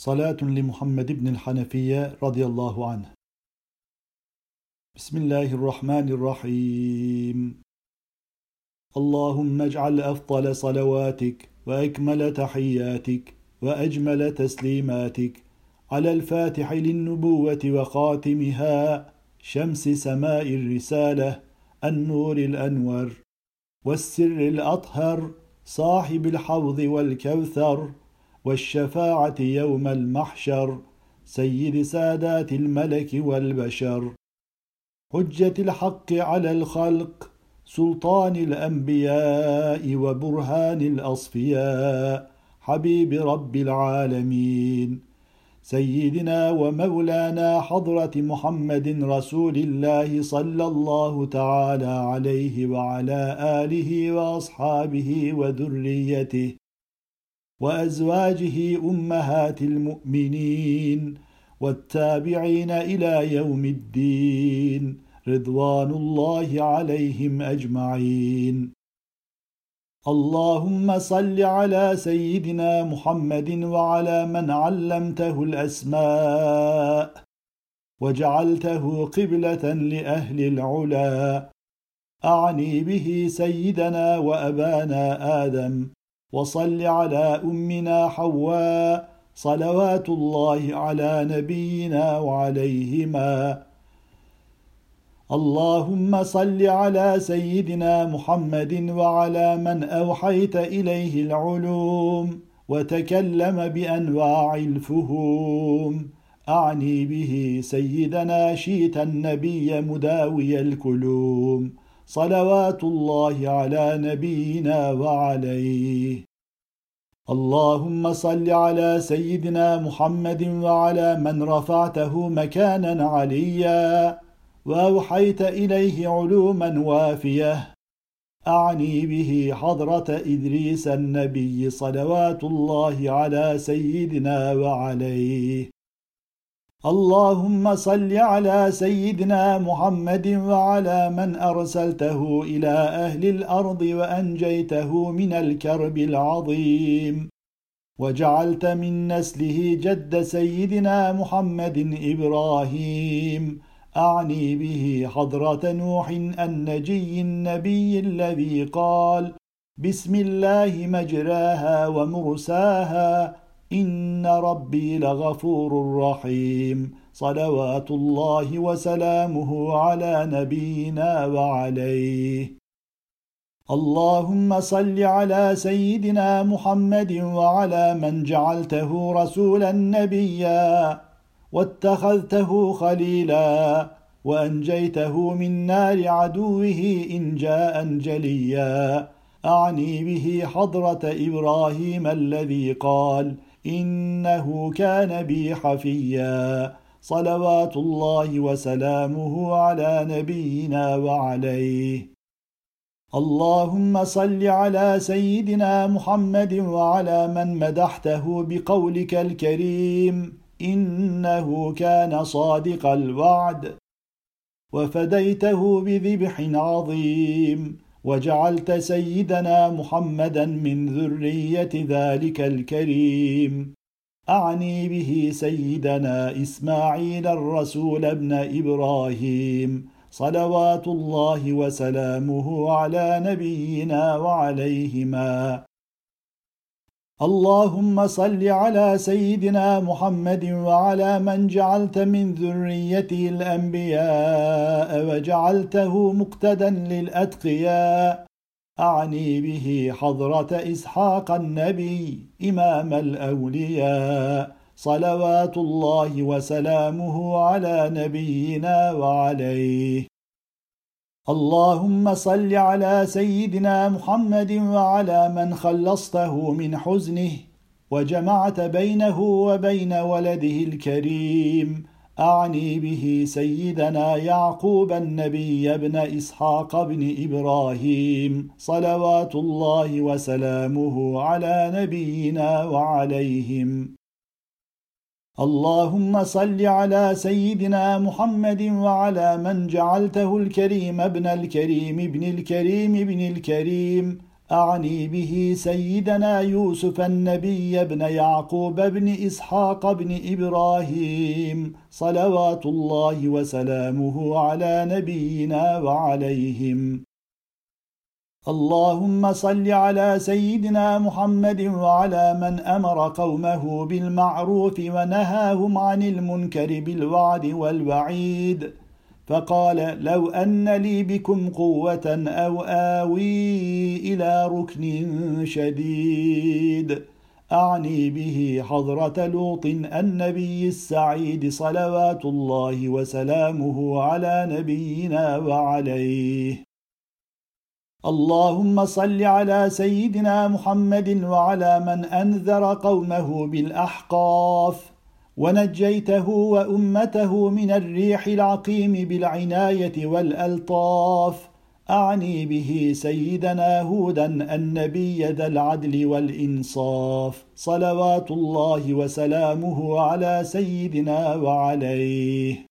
صلاة لمحمد بن الحنفية رضي الله عنه. بسم الله الرحمن الرحيم. اللهم اجعل أفضل صلواتك وأكمل تحياتك وأجمل تسليماتك على الفاتح للنبوة وخاتمها شمس سماء الرسالة النور الأنور والسر الأطهر صاحب الحوض والكوثر والشفاعة يوم المحشر سيد سادات الملك والبشر. حجة الحق على الخلق سلطان الأنبياء وبرهان الأصفياء. حبيب رب العالمين. سيدنا ومولانا حضرة محمد رسول الله صلى الله تعالى عليه وعلى آله وأصحابه وذريته. وأزواجه أمهات المؤمنين والتابعين إلى يوم الدين رضوان الله عليهم أجمعين. اللهم صل على سيدنا محمد وعلى من علمته الأسماء وجعلته قبلة لأهل العلا. أعني به سيدنا وأبانا آدم. وصل على أمنا حواء صلوات الله على نبينا وعليهما. اللهم صل على سيدنا محمد وعلى من أوحيت إليه العلوم وتكلم بأنواع الفهوم. أعني به سيدنا شيت النبي مداوي الكلوم صلوات الله على نبينا وعليه. اللهم صل على سيدنا محمد وعلى من رفعته مكانا عليا وأوحيت إليه علوما وافيه أعني به حضرة إدريس النبي صلوات الله على سيدنا وعليه. اللهم صل على سيدنا محمد وعلى من أرسلته إلى أهل الأرض وأنجيته من الكرب العظيم. وجعلت من نسله جد سيدنا محمد إبراهيم. أعني به حضرة نوح النجي النبي الذي قال بسم الله مجراها ومرساها إن ربي لغفور رحيم. صلوات الله وسلامه على نبينا وعليه. اللهم صل على سيدنا محمد وعلى من جعلته رسولا نبيا واتخذته خليلا وأنجيته من نار عدوه إن جاء جليا أعني به حضرة إبراهيم الذي قال إنه كان بي حفيا. صلوات الله وسلامه على نبينا وعليه. اللهم صل على سيدنا محمد وعلى من مدحته بقولك الكريم. إنه كان صادق الوعد. وفديته بذبح عظيم. وجعلت سيدنا محمدا من ذرية ذلك الكريم. أعني به سيدنا إسماعيل الرسول ابن إبراهيم. صلوات الله وسلامه على نبينا وعليهما. اللهم صل على سيدنا محمد وعلى من جعلت من ذريته الأنبياء وجعلته مقتدا للأتقياء. أعني به حضرة إسحاق النبي إمام الأولياء. صلوات الله وسلامه على نبينا وعليه. اللهم صل على سيدنا محمد وعلى من خلصته من حزنه وجمعت بينه وبين ولده الكريم. أعني به سيدنا يعقوب النبي ابن إسحاق بن إبراهيم. صلوات الله وسلامه على نبينا وعليهم. اللهم صل على سيدنا محمد وعلى من جعلته الكريم ابن الكريم ابن الكريم ابن الكريم. أعني به سيدنا يوسف النبي بن يعقوب بن إسحاق بن إبراهيم. صلوات الله وسلامه على نبينا وعليهم. اللهم صل على سيدنا محمد وعلى من أمر قومه بالمعروف ونهاهم عن المنكر بالوعد والوعيد. فقال لو أن لي بكم قوة أو آوي إلى ركن شديد. أعني به حضرة لوط النبي السعيد صلوات الله وسلامه على نبينا وعليه. اللهم صل على سيدنا محمد وعلى من أنذر قومه بالأحقاف ونجيته وأمته من الريح العقيم بالعناية والألطاف. أعني به سيدنا هودا النبي ذا العدل والإنصاف. صلوات الله وسلامه على سيدنا وعليه.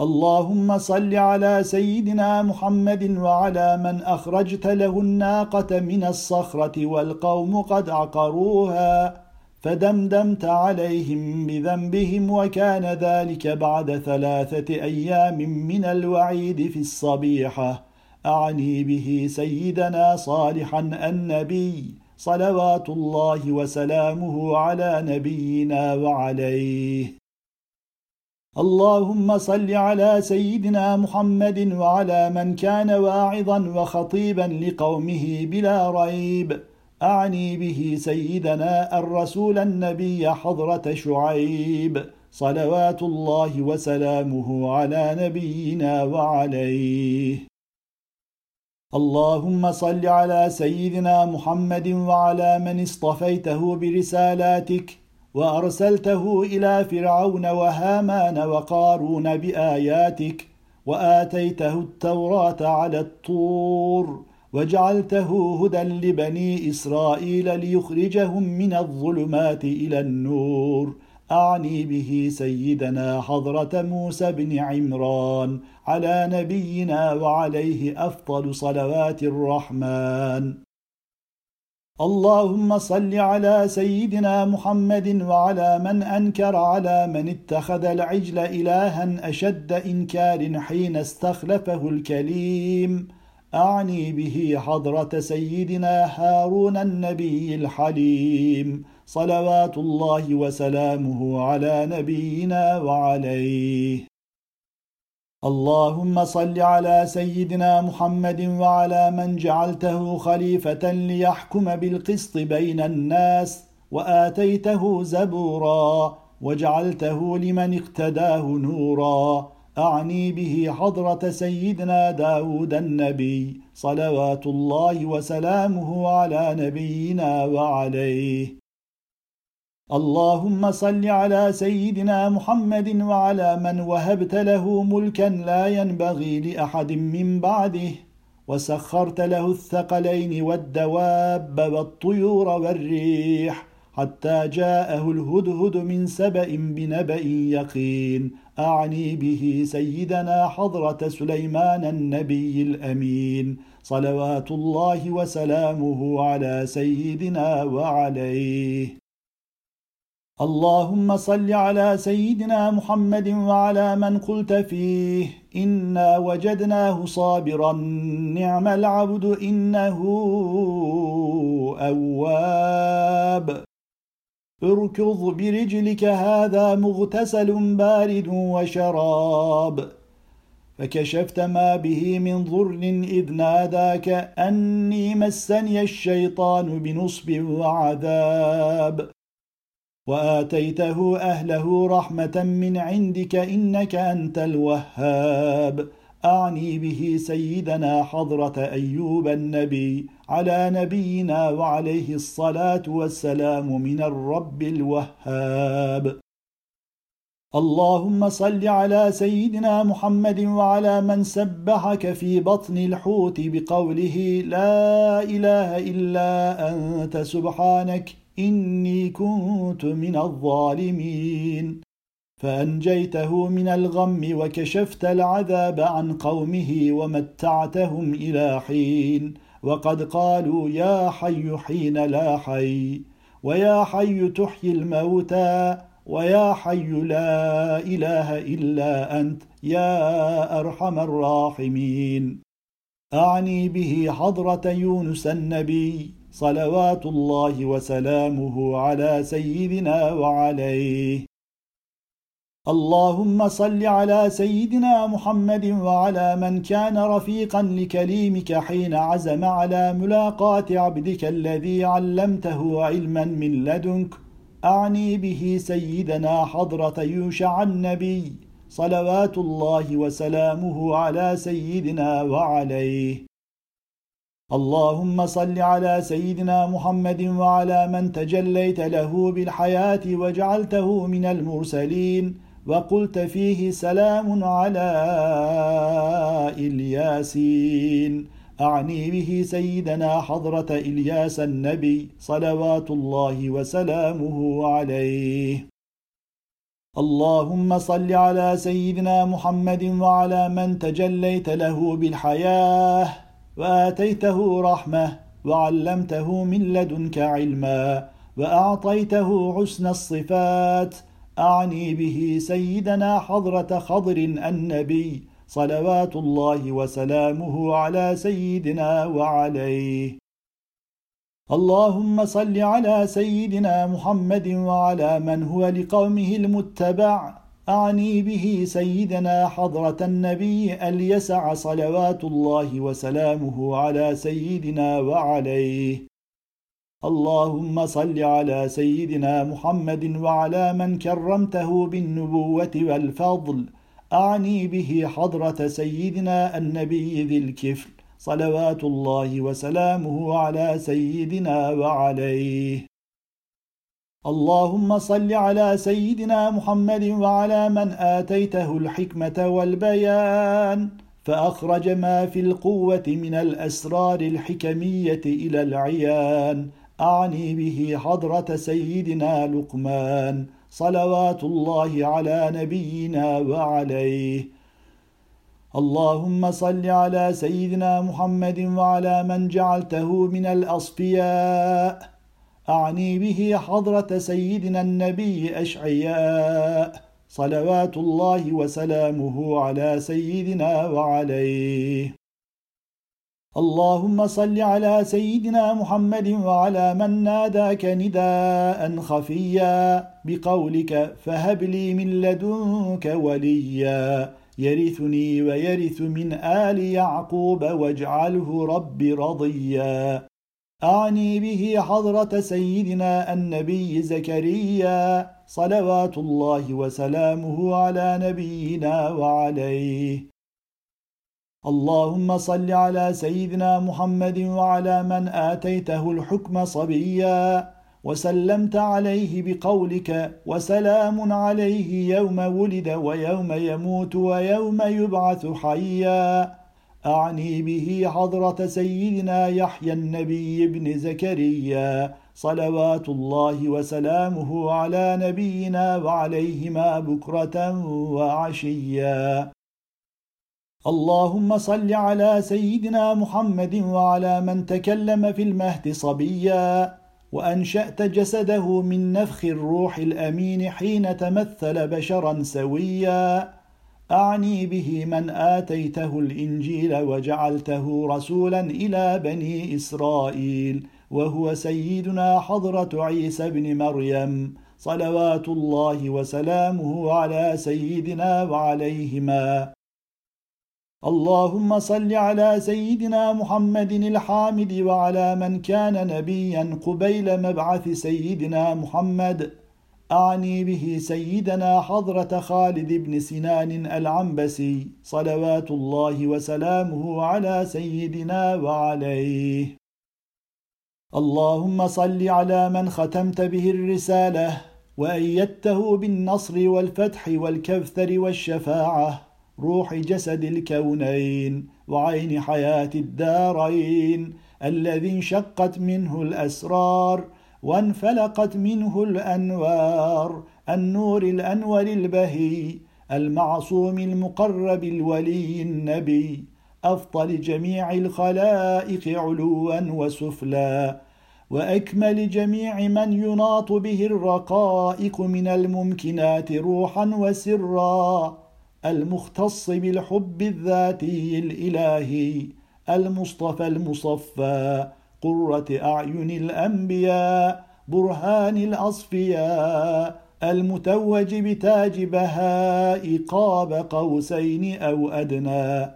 اللهم صل على سيدنا محمد وعلى من أخرجت له الناقة من الصخرة والقوم قد عقروها فدمدمت عليهم بذنبهم وكان ذلك بعد ثلاثة أيام من الوعيد في الصبيحة. أعني به سيدنا صالحا النبي صلوات الله وسلامه على نبينا وعليه. اللهم صل على سيدنا محمد وعلى من كان واعظا وخطيبا لقومه بلا ريب. أعني به سيدنا الرسول النبي حضرة شعيب. صلوات الله وسلامه على نبينا وعليه. اللهم صل على سيدنا محمد وعلى من اصطفيته برسالاتك. وأرسلته إلى فرعون وهامان وقارون بآياتك وآتيته التوراة على الطور وجعلته هدى لبني إسرائيل ليخرجهم من الظلمات إلى النور. أعني به سيدنا حضرة موسى بن عمران على نبينا وعليه أفضل صلوات الرحمن. اللهم صل على سيدنا محمد وعلى من أنكر على من اتخذ العجل إلها أشد إنكار حين استخلفه الكليم. أعني به حضرة سيدنا هارون النبي الحليم. صلوات الله وسلامه على نبينا وعليه. اللهم صل على سيدنا محمد وعلى من جعلته خليفة ليحكم بالقسط بين الناس وآتيته زبورا وجعلته لمن اقتداه نورا أعني به حضرة سيدنا داود النبي صلوات الله وسلامه على نبينا وعليه. اللهم صل على سيدنا محمد وعلى من وهبت له ملكا لا ينبغي لأحد من بعده وسخرت له الثقلين والدواب والطيور والريح حتى جاءه الهدهد من سبأ بنبأ يقين. أعني به سيدنا حضرة سليمان النبي الأمين. صلوات الله وسلامه على سيدنا وعليه. اللهم صل على سيدنا محمد وعلى من قلت فيه إنا وجدناه صابرا نعم العبد إنه أواب. اركض برجلك هذا مغتسل بارد وشراب. فكشفت ما به من ضر إذ ناداك أني مسني الشيطان بنصب وعذاب. وآتيته أهله رحمة من عندك إنك أنت الوهاب. أعني به سيدنا حضرة أيوب النبي على نبينا وعليه الصلاة والسلام من الرب الوهاب. اللهم صل على سيدنا محمد وعلى من سبحك في بطن الحوت بقوله لا إله إلا أنت سبحانك إني كنت من الظالمين. فأنجيته من الغم وكشفت العذاب عن قومه ومتعتهم إلى حين. وقد قالوا يا حي حين لا حي ويا حي تحيي الموتى ويا حي لا إله إلا أنت يا أرحم الراحمين. أعني به حضرة يونس النبي صلوات الله وسلامه على سيدنا وعليه. اللهم صل على سيدنا محمد وعلى من كان رفيقا لكليمك حين عزم على ملاقاة عبدك الذي علمته علما من لدنك. أعني به سيدنا حضرة يوشع النبي صلوات الله وسلامه على سيدنا وعليه. اللهم صل على سيدنا محمد وعلى من تجليت له بالحياة وجعلته من المرسلين وقلت فيه سلام على إلياسين. أعني به سيدنا حضرة إلياس النبي صلوات الله وسلامه عليه. اللهم صل على سيدنا محمد وعلى من تجليت له بالحياة وآتيته رحمة وعلمته من لدنك علما وأعطيته حسن الصفات. أعني به سيدنا حضرة خضر النبي صلوات الله وسلامه على سيدنا وعليه. اللهم صل على سيدنا محمد وعلى من هو لقومه المتبع أعني به سيدنا حضرة النبي اليسع صلوات الله وسلامه على سيدنا وعليه. اللهم صل على سيدنا محمد وعلى من كرمته بالنبوة والفضل. أعني به حضرة سيدنا النبي ذي الكفل. صلوات الله وسلامه على سيدنا وعليه. اللهم صل على سيدنا محمد وعلى من آتيته الحكمة والبيان فأخرج ما في القوة من الأسرار الحكمية إلى العيان. أعني به حضرة سيدنا لقمان. صلوات الله على نبينا وعليه. اللهم صل على سيدنا محمد وعلى من جعلته من الأصفياء. أعني به حضرة سيدنا النبي أشعياء صلوات الله وسلامه على سيدنا وعليه. اللهم صل على سيدنا محمد وعلى من ناداك نداء خفيا بقولك فهب لي من لدنك وليا يرثني ويرث من آل يعقوب واجعله رب رضيا. أعني به حضرة سيدنا النبي زكريا صلوات الله وسلامه على نبينا وعليه. اللهم صل على سيدنا محمد وعلى من آتيته الحكم صبيا وسلمت عليه بقولك وسلام عليه يوم ولد ويوم يموت ويوم يبعث حيا. أعني به حضرة سيدنا يحيى النبي بن زكريا صلوات الله وسلامه على نبينا وعليهما بكرة وعشيا. اللهم صل على سيدنا محمد وعلى من تكلم في المهد صبيا وأنشأت جسده من نفخ الروح الأمين حين تمثل بشرا سويا. أعني به من آتيته الإنجيل وجعلته رسولا إلى بني إسرائيل وهو سيدنا حضرة عيسى بن مريم صلوات الله وسلامه على سيدنا وعليهما. اللهم صل على سيدنا محمد الحامد وعلى من كان نبيا قبيل مبعث سيدنا محمد أعني به سيدنا حضرة خالد بن سنان العنبسي صلوات الله وسلامه على سيدنا وعليه. اللهم صل على من ختمت به الرسالة وأيدته بالنصر والفتح والكوثر والشفاعة روح جسد الكونين وعين حياة الدارين الذي انشقت منه الأسرار وانفلقت منه الأنوار النور الأنور البهي المعصوم المقرب الولي النبي أفضل جميع الخلائق علوا وسفلا وأكمل جميع من يناط به الرقائق من الممكنات روحا وسرا المختص بالحب الذاتي الإلهي المصطفى المصفى. قرة أعين الأنبياء برهان الأصفياء المتوج بتاج بهاء قاب قوسين أو أدنى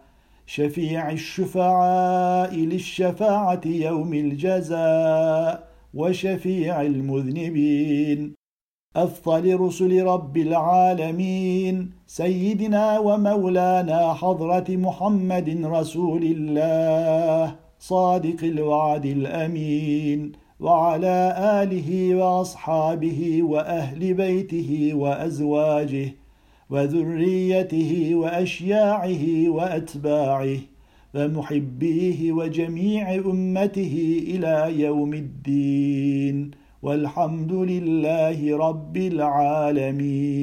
شفيع الشفعاء للشفاعة يوم الجزاء وشفيع المذنبين. أفضل رسل رب العالمين سيدنا ومولانا حضرة محمد رسول الله. صادق الوعد الأمين وعلى آله وأصحابه وأهل بيته وأزواجه وذريته وأشياعه وأتباعه ومحبيه وجميع أمته إلى يوم الدين والحمد لله رب العالمين.